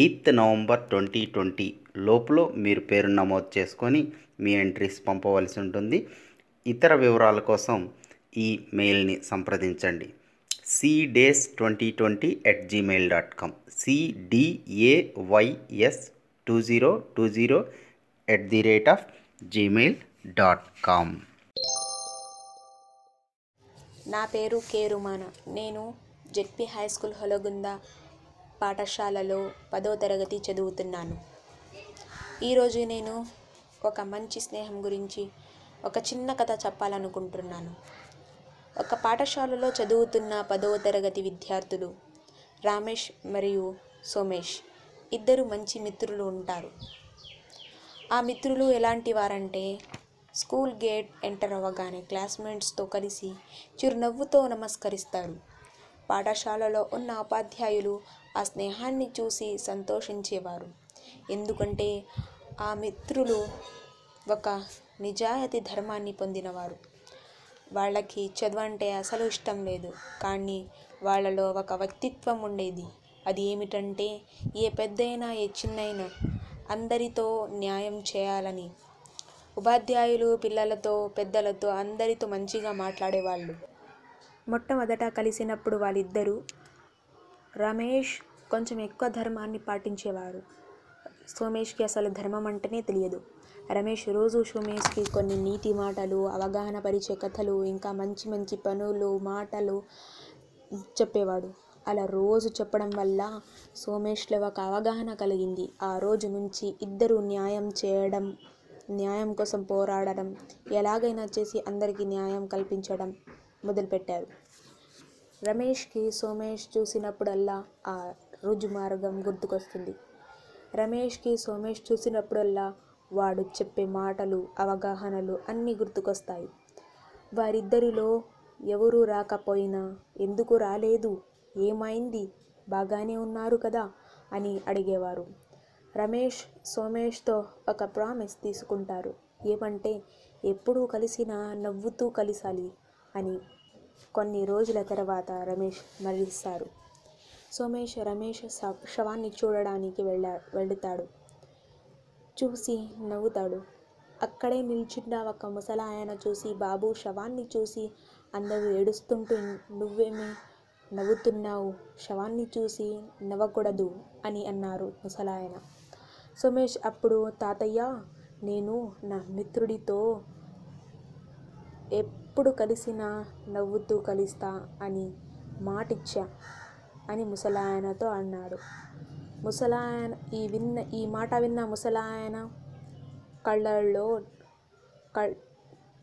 Eighth November twenty twenty లోపల మీరు పేరు నమోదు చేసుకొని మీ ఎంట్రీస్ పంపవలసి ఉంటుంది. ఇతర వివరాల కోసం ఈ మెయిల్ని సంప్రదించండి. Cdays twenty twenty at Gmail dot com CDAYS two zero two zero at the rate of Gmail dot com నా పేరు కేరుమాన. నేను జెడ్పీ హై స్కూల్ హొలగుంద పాఠశాలలో పదో తరగతి చదువుతున్నాను. ఈరోజు నేను ఒక మంచి స్నేహం గురించి ఒక చిన్న కథ చెప్పాలనుకుంటున్నాను. ఒక పాఠశాలలో చదువుతున్న పదవ తరగతి విద్యార్థులు రామేష్ మరియు సోమేష్ ఇద్దరు మంచి మిత్రులు ఉంటారు. ఆ మిత్రులు ఎలాంటి వారంటే స్కూల్ గేట్ ఎంటర్ అవ్వగానే క్లాస్మేట్స్తో కలిసి చిరునవ్వుతో నమస్కరిస్తారు. పాఠశాలలో ఉన్న ఉపాధ్యాయులు ఆ స్నేహాన్ని చూసి సంతోషించేవారు. ఎందుకంటే ఆ మిత్రులు ఒక నిజాయితీ ధర్మాన్ని పొందినవారు. వాళ్ళకి చదవంటే అసలు ఇష్టం లేదు. కానీ వాళ్ళలో ఒక వ్యక్తిత్వం ఉండేది. అది ఏమిటంటే ఏ పెద్దయినా ఏ చిన్నైనా అందరితో న్యాయం చేయాలని. ఉపాధ్యాయులు పిల్లలతో పెద్దలతో అందరితో మంచిగా మాట్లాడేవాళ్ళు. మొట్టమొదట కలిసినప్పుడు వాళ్ళిద్దరూ రమేష్ కొంచెం ఎక్కువ ధర్మాన్ని పాటించేవారు. సోమేష్కి అసలు ధర్మం అంటేనే తెలియదు. రమేష్ రోజు సోమేష్కి కొన్ని నీతి మాటలు అవగాహన పరిచే కథలు ఇంకా మంచి మంచి పనులు మాటలు చెప్పేవాడు. అలా రోజు చెప్పడం వల్ల సోమేష్లో ఒక అవగాహన కలిగింది. ఆ రోజు నుంచి ఇద్దరు న్యాయం చేయడం న్యాయం కోసం పోరాడడం ఎలాగైనా చేసి అందరికీ న్యాయం కల్పించడం మొదలుపెట్టారు. రమేష్కి సోమేష్ చూసినప్పుడల్లా ఆ రుజు మార్గం గుర్తుకొస్తుంది. రమేష్కి సోమేష్ చూసినప్పుడల్లా వాడు చెప్పే మాటలు అవగాహనలు అన్నీ గుర్తుకొస్తాయి. వారిద్దరిలో ఎవరు రాకపోయినా ఎందుకు రాలేదు? ఏమైంది? బాగానే ఉన్నారు కదా? అని అడిగేవారు. రమేష్ సోమేష్తో ఒక ప్రామిస్ తీసుకుంటారు. ఏమంటే ఎప్పుడూ కలిసినా నవ్వుతూ కలిసాలి. అని కొన్ని రోజుల తర్వాత రమేష్ మరణిస్తారు. సోమేష్ రమేష్ శవాన్ని చూడడానికి వెళ్ళా వెళుతాడు. చూసి నవ్వుతాడు. అక్కడే నిల్చున్న ఒక ముసలాయన చూసి బాబు శవాన్ని చూసి అందరూ ఏడుస్తుంటూ నువ్వేమి నవ్వుతున్నావు? శవాన్ని చూసి నవ్వకూడదు అని అన్నారు ముసలాయన. సోమేష్ అప్పుడు తాతయ్య నేను నా మిత్రుడితో ఎప్పుడు కలిసినా నవ్వుతూ కలుస్తా అని మాటిచ్చా అని ముసలాయనతో అన్నాడు. ముసలాయన ఈ విన్న ఈ మాట విన్న ముసలాయన కళ్ళల్లో కళ్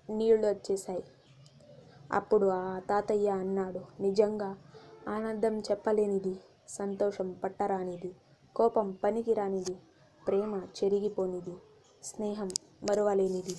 నీళ్ళు వచ్చేసాయి అప్పుడు ఆ తాతయ్య అన్నాడు నిజంగా ఆనందం చెప్పలేనిది సంతోషం పట్టరానిది కోపం పనికిరానిది ప్రేమ చెరిగిపోనిది స్నేహం మరువలేనిది.